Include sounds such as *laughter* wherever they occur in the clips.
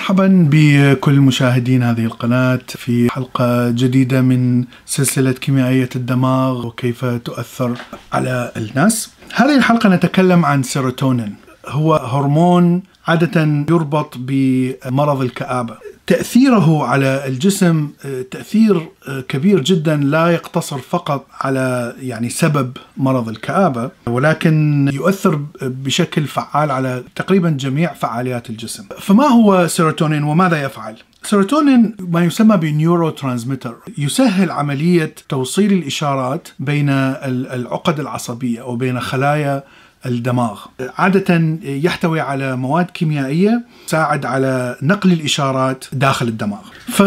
مرحبا بكل مشاهدين هذه القناة في حلقة جديدة من سلسلة كيميائية الدماغ وكيف تؤثر على الناس. هذه الحلقة نتكلم عن سيروتونين هو هرمون عادة يربط بمرض الكآبة. تأثيره على الجسم تأثير كبير جدا لا يقتصر فقط على يعني سبب مرض الكآبة ولكن يؤثر بشكل فعال على تقريبا جميع فعاليات الجسم. فما هو سيروتونين وماذا يفعل؟ سيروتونين ما يسمى ب neurotransmitter يسهل عملية توصيل الإشارات بين العقد العصبية أو بين خلايا الدماغ. عادة يحتوي على مواد كيميائية تساعد على نقل الإشارات داخل الدماغ.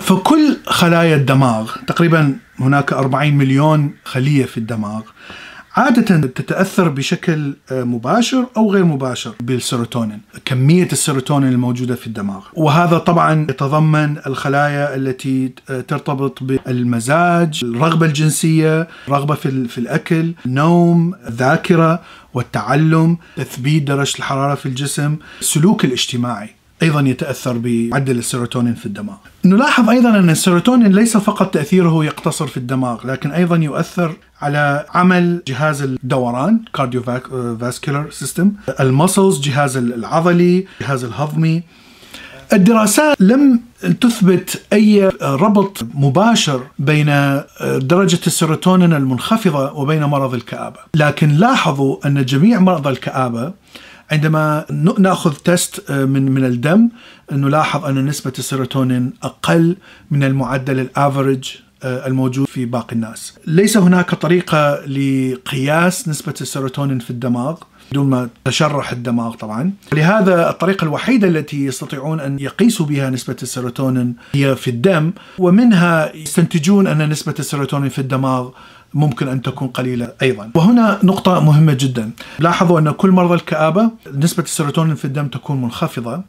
فكل خلايا الدماغ تقريبا هناك 40 مليون خلية في الدماغ عادة تتأثر بشكل مباشر أو غير مباشر بالسيروتونين كمية السيروتونين الموجودة في الدماغ. وهذا طبعا يتضمن الخلايا التي ترتبط بالمزاج الرغبة الجنسية الرغبة في الأكل النوم الذاكرة والتعلم تثبيت درجة الحرارة في الجسم السلوك الاجتماعي. أيضا يتأثر بمعدل السيروتونين في الدماغ. نلاحظ أيضا أن السيروتونين ليس فقط تأثيره يقتصر في الدماغ لكن أيضا يؤثر على عمل جهاز الدوران cardiovascular system، ال muscles، جهاز العضلي، الجهاز الهضمي. الدراسات لم تثبت أي ربط مباشر بين درجة السيروتونين المنخفضة وبين مرض الكآبة، لكن لاحظوا أن جميع مرضى الكآبة عندما نأخذ test من من الدم نلاحظ أن نسبة السيروتونين أقل من المعدل ال average الموجود في باقي الناس. ليس هناك طريقة لقياس نسبة السيروتونين في الدماغ بدون ما تشرح الدماغ طبعا لهذا الطريقة الوحيدة التي يستطيعون أن يقيسوا بها نسبة السيروتونين هي في الدم ومنها يستنتجون أن نسبة السيروتونين في الدماغ ممكن أن تكون قليلة أيضا. وهنا نقطة مهمة جدا، لاحظوا أن كل مرضى الكآبة نسبة السيروتونين في الدم تكون منخفضة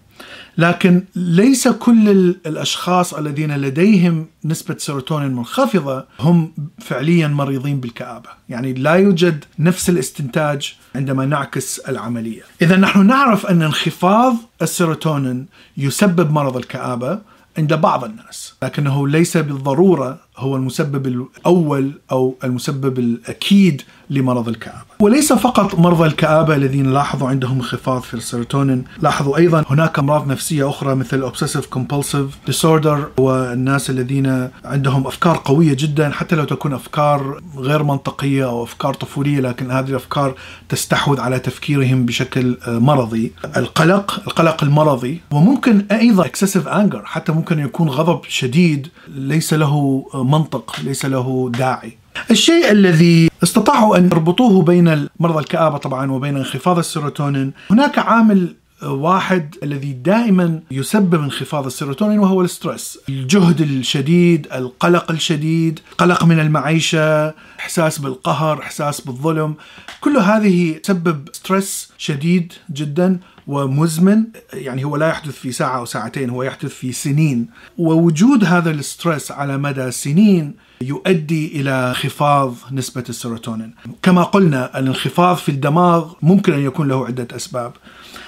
لكن ليس كل الأشخاص الذين لديهم نسبة سيروتونين منخفضة هم فعليا مريضين بالكآبة، يعني لا يوجد نفس الاستنتاج عندما نعكس العملية. اذا نحن نعرف أن انخفاض السيروتونين يسبب مرض الكآبة عند بعض الناس، لكنه ليس بالضرورة هو المسبب الأول أو المسبب الأكيد لمرض الكآبة. وليس فقط مرضى الكآبة الذين لاحظوا عندهم انخفاض في السيروتونين، لاحظوا أيضا هناك أمراض نفسية أخرى مثل obsessive compulsive disorder والناس الذين عندهم أفكار قوية جدا حتى لو تكون أفكار غير منطقية أو أفكار طفولية لكن هذه الأفكار تستحوذ على تفكيرهم بشكل مرضي. القلق، القلق المرضي وممكن أيضا excessive anger حتى ممكن يكون غضب شديد ليس له منطق ليس له داعي. الشيء الذي استطاعوا أن يربطوه بين مرضى الكآبة طبعا وبين انخفاض السيروتونين هناك عامل واحد الذي دائما يسبب انخفاض السيروتونين وهو ال stress. الجهد الشديد القلق الشديد قلق من المعيشة إحساس بالقهر إحساس بالظلم كل هذه تسبب stress شديد جدا. ومزمن يعني هو لا يحدث في ساعة أو ساعتين هو يحدث في سنين. ووجود هذا ال stress على مدى سنين يؤدي إلى انخفاض نسبة السيروتونين. كما قلنا الانخفاض في الدماغ ممكن أن يكون له عدة أسباب.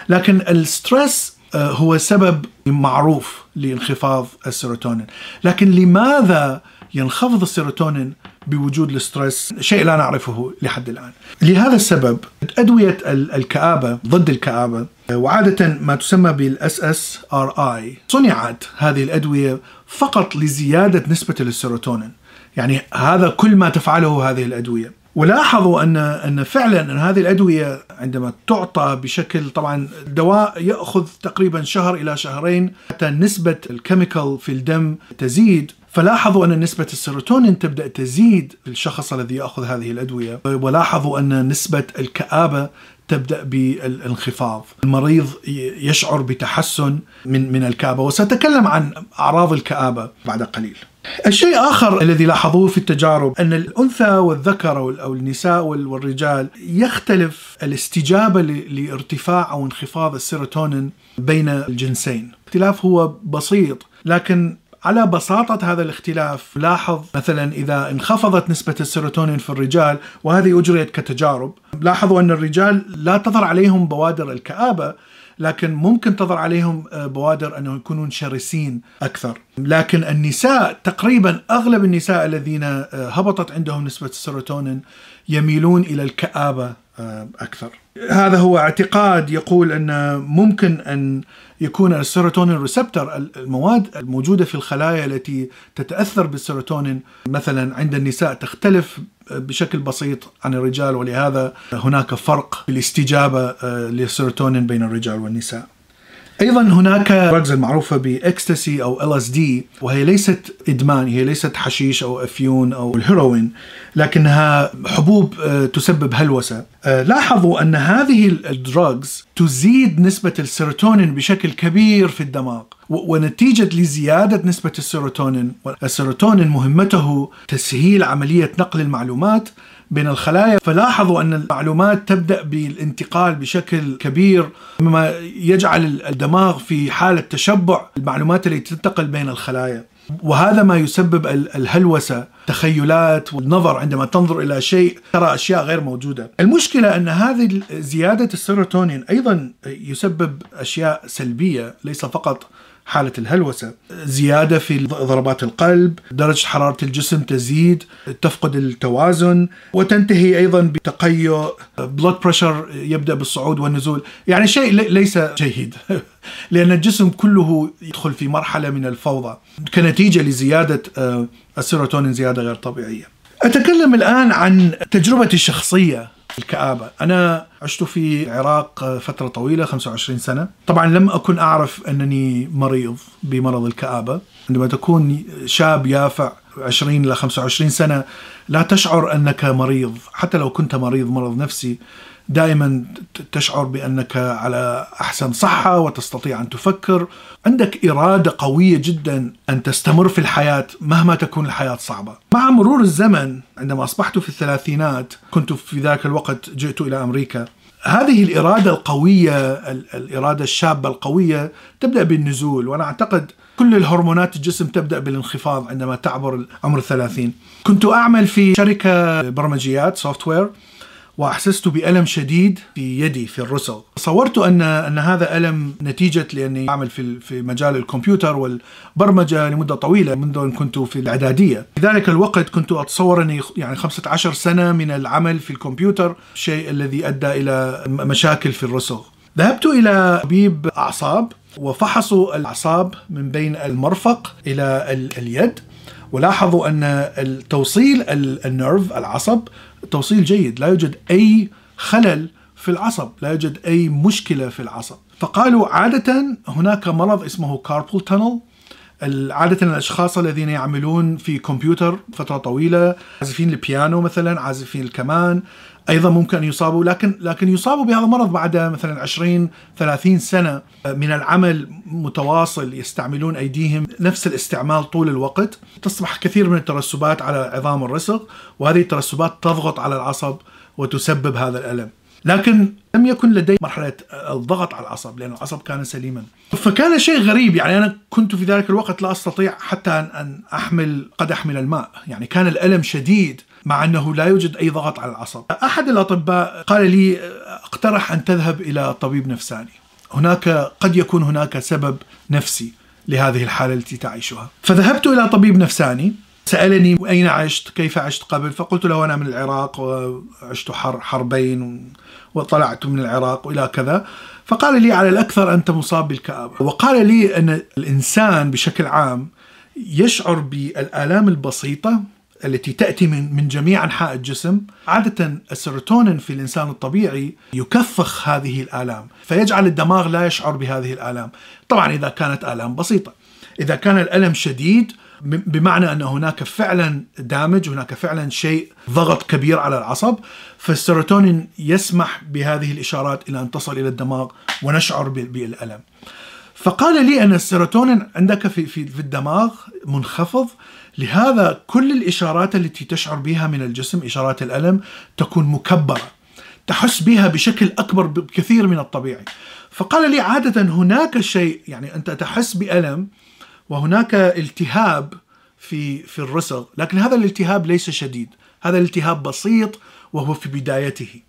لكن ال stress هو سبب معروف لانخفاض السيروتونين. لكن لماذا ينخفض السيروتونين بوجود ال stress؟ شيء لا نعرفه لحد الآن. لهذا السبب أدوية الكآبة ضد الكآبة وعادة ما تسمى بال SSRI صنعت هذه الأدوية فقط لزيادة نسبة السيروتونين. يعني هذا كل ما تفعله هذه الأدوية. ولاحظوا ان أن فعلا أن هذه الأدوية عندما تعطى بشكل طبعا دواء يأخذ تقريبا شهر إلى شهرين حتى نسبة ال chemical في الدم تزيد. فلاحظوا أن نسبة السيروتونين تبدأ تزيد في الشخص الذي يأخذ هذه الأدوية. ولاحظوا أن نسبة الكآبة تبدأ بالانخفاض. المريض يشعر بتحسن من من الكآبة وسأتكلم عن أعراض الكآبة بعد قليل. الشيء آخر الذي لاحظوه في التجارب أن الأنثى والذكر أو النساء والرجال يختلف الاستجابة لارتفاع أو انخفاض السيروتونين بين الجنسين. الاختلاف هو بسيط لكن على بساطة هذا الاختلاف لاحظ مثلا إذا انخفضت نسبة السيروتونين في الرجال وهذه أجريت كتجارب. لاحظوا أن الرجال لا تظهر عليهم بوادر الكآبة لكن ممكن تظهر عليهم آه، بوادر أنه يكونون شرسين أكثر. لكن النساء تقريبا أغلب النساء الذين آه، هبطت عندهم نسبة السيروتونين يميلون إلى الكآبة. آه، أكثر هذا هو اعتقاد يقول أن ممكن أن يكون السيروتونين receptor المواد الموجودة في الخلايا التي تتأثر بالسيروتونين مثلا عند النساء تختلف بشكل بسيط عن الرجال ولهذا هناك فرق في الاستجابة آه، للسيروتونين بين الرجال والنساء. أيضا هناك drugs المعروفه باكستسي أو LSD وهي ليست إدمان هي ليست حشيش أو أفيون أو الهيروين لكنها حبوب آه، تسبب هلوسة. آه، لاحظوا أن هذه ال drugs تزيد نسبة السيروتونين بشكل كبير في الدماغ ونتيجة لزيادة نسبة السيروتونين السيروتونين مهمته تسهيل عملية نقل المعلومات بين الخلايا فلاحظوا أن المعلومات تبدأ بالانتقال بشكل كبير مما يجعل الدماغ في حالة تشبع المعلومات التي تنتقل بين الخلايا وهذا ما يسبب الهلوسة تخيلات والنظر عندما تنظر إلى شيء ترى أشياء غير موجودة. المشكلة أن هذه زيادة السيروتونين أيضا يسبب أشياء سلبية ليس فقط حالة الهلوسة. زيادة في ضربات القلب درجة حرارة الجسم تزيد تفقد التوازن وتنتهي أيضا بتقيؤ blood pressure يبدأ بالصعود والنزول. يعني شيء ليس جيد. *laughs* لأن الجسم كله يدخل في مرحلة من الفوضى. كنتيجة لزيادة آه، السيروتونين زيادة غير طبيعية. أتكلم الآن عن تجربتي الشخصية. الكآبة. أنا عشت في العراق فترة طويلة 25 سنة. طبعا لم أكن أعرف أنني مريض بمرض الكآبة. عندما تكون شاب يافع 20 إلى 25 سنة لا تشعر أنك مريض. حتى لو كنت مريض مرض نفسي دائما تشعر بأنك على أحسن صحة وتستطيع أن تفكر، عندك إرادة قوية جدا أن تستمر في الحياة مهما تكون الحياة صعبة. مع مرور الزمن عندما أصبحت في الثلاثينات كنت في ذاك الوقت جئت إلى أمريكا. هذه الإرادة القوية الإرادة الشابة القوية تبدأ بالنزول وأنا أعتقد كل الهرمونات الجسم تبدأ بالانخفاض عندما تعبر عمر الثلاثين. كنت أعمل في شركة برمجيات software وأحسست بألم شديد في يدي في الرسغ تصورت ان أن هذا ألم نتيجة لأني أعمل في في مجال الكمبيوتر والبرمجة لمدة طويلة منذ أن كنت في الإعدادية. في ذلك الوقت كنت اتصور اني يعني 15 سنة من العمل في الكمبيوتر الشيء الذي أدى إلى مشاكل في الرسغ ذهبت إلى طبيب أعصاب وفحصوا الأعصاب من بين المرفق إلى اليد. ولاحظوا أن التوصيل ال nerve العصب توصيل جيد. لا يوجد أي خلل في العصب لا يوجد أي مشكلة في العصب. فقالوا عادة هناك مرض اسمه carpal tunnel عادة الأشخاص الذين يعملون في كمبيوتر فترة طويلة عازفين البيانو مثلا عازفين الكمان أيضا ممكن أن يصابوا لكن لكن يصابوا بهذا المرض بعد مثلا 20 30 سنة من العمل متواصل يستعملون أيديهم نفس الاستعمال طول الوقت. تصبح كثير من الترسبات على عظام الرسغ وهذه الترسبات تضغط على العصب وتسبب هذا الألم. لكن لم يكن لدي مرحلة الضغط على العصب لأن العصب كان سليما. فكان شيء غريب يعني أنا كنت في ذلك الوقت لا أستطيع حتى أن أحمل قدح من الماء. يعني كان الألم شديد مع أنه لا يوجد أي ضغط على العصب أحد الأطباء قال لي اقترح أن تذهب إلى طبيب نفساني. هناك قد يكون هناك سبب نفسي لهذه الحالة التي تعيشها. فذهبت إلى طبيب نفساني سألني أين عشت؟ كيف عشت قبل؟ فقلت له أنا من العراق وعشت حر حربين وطلعت من العراق وإلى كذا فقال لي على الأكثر أنت مصاب بالكآبة. وقال لي أن الإنسان بشكل عام يشعر بالآلام البسيطة التي تأتي من من جميع أنحاء الجسم. عادة السيروتونين في الإنسان الطبيعي يكبح هذه الآلام فيجعل الدماغ لا يشعر بهذه الآلام. طبعا إذا كانت آلام بسيطة. إذا كان الألم شديد بمعنى أن هناك فعلا damage هناك فعلا شيء ضغط كبير على العصب فالسيروتونين يسمح بهذه الإشارات إلى أن تصل إلى الدماغ ونشعر بالألم. فقال لي أن السيروتونين عندك في, في, الدماغ منخفض لهذا كل الإشارات التي تشعر بها من الجسم إشارات الألم تكون مكبرة تحس بها بشكل أكبر بكثير من الطبيعي. فقال لي عادة هناك شيء يعني أنت تحس بألم وهناك التهاب في في الرسغ لكن هذا الالتهاب ليس شديد. هذا الالتهاب بسيط وهو في بدايته.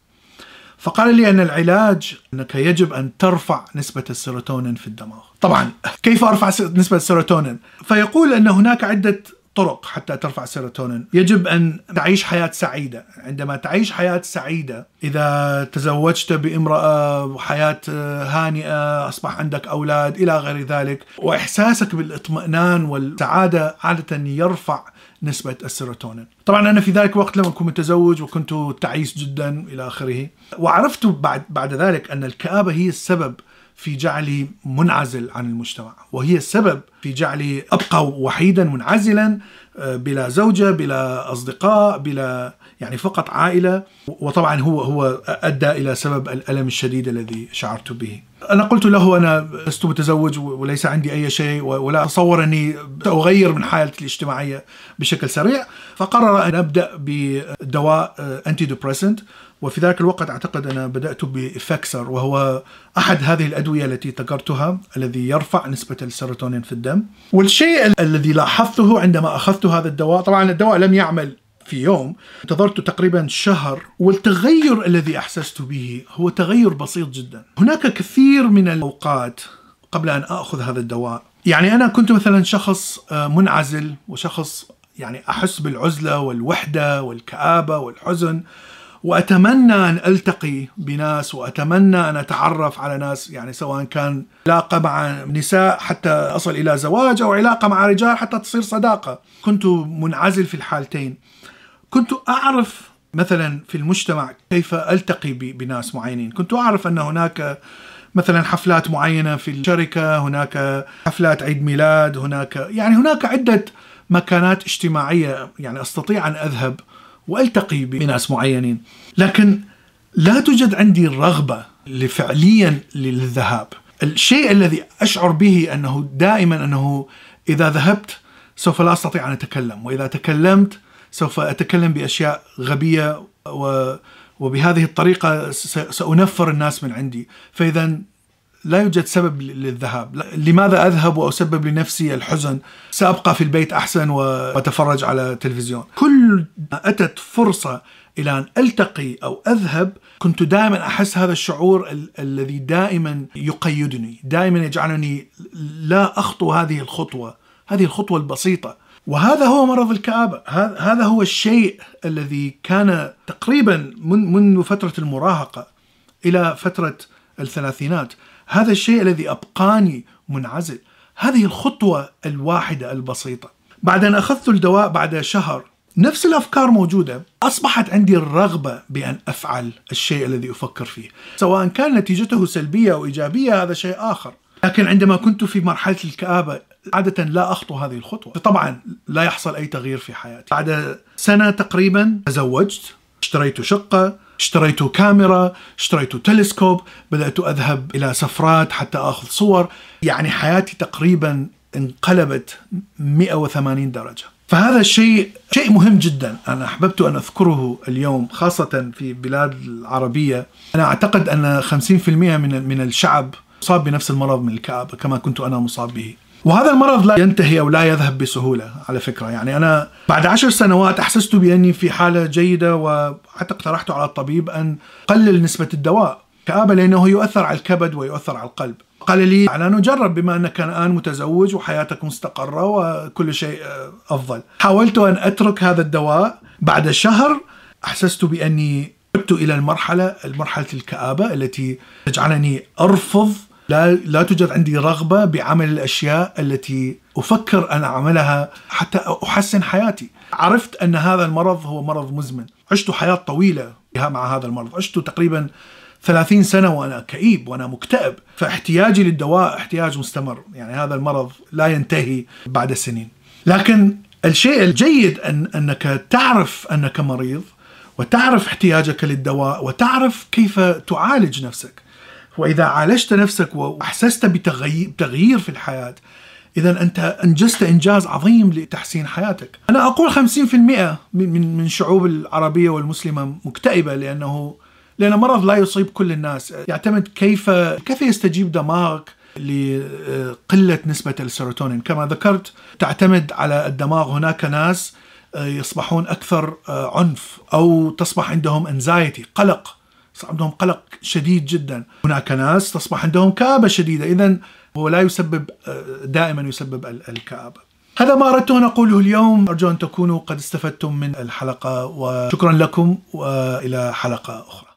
فقال لي أن العلاج أنك يجب أن ترفع نسبة السيروتونين في الدماغ. طبعا كيف أرفع نسبة السيروتونين؟ فيقول أن هناك عدة طرق حتى ترفع السيروتونين يجب أن تعيش حياة سعيدة. عندما تعيش حياة سعيدة إذا تزوجت بامرأة وحياة هانئة أصبح عندك أولاد إلى غير ذلك وإحساسك بالإطمئنان والسعادة عادة يرفع نسبة السيروتونين. طبعا أنا في ذلك الوقت لم أكن متزوج وكنت تعيس جدا إلى آخره وعرفت بعد, بعد ذلك أن الكآبة هي السبب في جعلي منعزل عن المجتمع. وهي السبب في جعلي أبقى وحيدا منعزلا آه، بلا زوجة بلا أصدقاء بلا يعني فقط عائلة. وطبعا هو هو أدى إلى سبب الألم الشديد الذي شعرت به. أنا قلت له أنا لست متزوج وليس عندي أي شيء ولا اتصور اني ساغير من حالتي الاجتماعية بشكل سريع. فقرر أن أبدأ بدواء انتي آه، ديبريسنت وفي ذلك الوقت أعتقد أنا بدأت بافكسر وهو أحد هذه الأدوية التي ذكرتها الذي يرفع نسبة السيروتونين في الدم. والشيء الذي لاحظته عندما أخذت هذا الدواء طبعا الدواء لم يعمل في يوم انتظرت تقريبا شهر والتغير الذي أحسست به هو تغير بسيط جدا. هناك كثير من الأوقات قبل أن آخذ هذا الدواء. يعني أنا كنت مثلا شخص آه، منعزل وشخص يعني أحس بالعزلة والوحدة والكآبة والحزن. وأتمنى أن ألتقي بناس وأتمنى أن أتعرف على ناس يعني سواء كان علاقة مع نساء حتى أصل إلى زواج أو علاقة مع رجال حتى تصير صداقة. كنت منعزل في الحالتين. كنت أعرف مثلا في المجتمع كيف ألتقي بناس معينين. كنت أعرف أن هناك مثلا حفلات معينة في الشركة هناك حفلات عيد ميلاد هناك يعني هناك عدة مكانات اجتماعية يعني أستطيع أن أذهب. وألتقي بناس معينين. لكن لا توجد عندي الرغبه فعليا للذهاب. الشيء الذي أشعر به أنه دائما أنه إذا ذهبت سوف لا أستطيع أن أتكلم وإذا تكلمت سوف أتكلم بأشياء غبية و وبهذه الطريقة سأنفر الناس من عندي. فاذا لا يوجد سبب للذهاب. لماذا أذهب وأسبب لنفسي الحزن؟ سأبقى في البيت أحسن وأتفرج على تلفزيون كل ما أتت فرصة إلى أن ألتقي أو أذهب كنت دائما أحس هذا الشعور ال- الذي دائما يقيدني دائما يجعلني لا أخطو هذه الخطوة هذه الخطوة البسيطة. وهذا هو مرض الكآبة. هذا هو الشيء الذي كان تقريبا من منذ فترة المراهقة إلى فترة الثلاثينات. هذا الشيء الذي أبقاني منعزل. هذه الخطوة الواحدة البسيطة. بعد أن أخذت الدواء بعد شهر نفس الأفكار موجودة. أصبحت عندي الرغبة بأن أفعل الشيء الذي أفكر فيه. سواء كان نتيجته سلبية أو إيجابية هذا شيء آخر. لكن عندما كنت في مرحلة الكآبة عادة لا أخطو هذه الخطوة. طبعا لا يحصل أي تغيير في حياتي. بعد سنة تقريبا تزوجت اشتريت شقة اشتريت كاميرا اشتريت تلسكوب بدأت أذهب إلى سفرات حتى أخذ صور. يعني حياتي تقريبا انقلبت 180 درجة. فهذا الشيء شيء مهم جدا. أنا أحببت أن أذكره اليوم خاصة في بلاد العربية. أنا أعتقد أن 50% من من الشعب مصاب بنفس المرض من الكآبة كما كنت أنا مصاب به. وهذا المرض لا ينتهي أو لا يذهب بسهولة على فكرة. يعني أنا بعد عشر سنوات أحسست بأني في حالة جيدة وحتى اقترحت على الطبيب أن قلل نسبة الدواء. كآبة لأنه يؤثر على الكبد ويؤثر على القلب. قال لي على نجرب بما أنك الآن متزوج وحياتك مستقرة وكل شيء أفضل. حاولت أن أترك هذا الدواء. بعد شهر أحسست بأني عدت إلى المرحلة مرحلة الكآبة التي تجعلني أرفض لا لا توجد عندي رغبة بعمل الأشياء التي أفكر أن أعملها حتى أحسن حياتي. عرفت أن هذا المرض هو مرض مزمن، عشت حياة طويلة مع هذا المرض، عشت تقريبا 30 سنة وأنا كئيب وأنا مكتئب، فاحتياجي للدواء احتياج مستمر، يعني هذا المرض لا ينتهي بعد سنين. لكن الشيء الجيد أن أنك تعرف أنك مريض وتعرف احتياجك للدواء وتعرف كيف تعالج نفسك. وإذا عالجت نفسك وأحسست بتغيير في الحياة اذا أنت أنجزت إنجاز عظيم لتحسين حياتك. أنا أقول 50% من من الشعوب العربية والمسلمة مكتئبة لأنه لأن مرض لا يصيب كل الناس، يعتمد كيف كيف يستجيب دماغك لقلة نسبة السيروتونين، كما ذكرت تعتمد على الدماغ. هناك ناس يصبحون أكثر عنف أو تصبح عندهم انزايتي قلق. عندهم قلق شديد جدا. هناك ناس تصبح عندهم كآبة شديدة. إذا هو لا يسبب آه، دائما يسبب الكآبة هذا ما أردت أن أقوله اليوم. أرجو أن تكونوا قد استفدتم من الحلقة وشكرا لكم وإلى حلقة أخرى.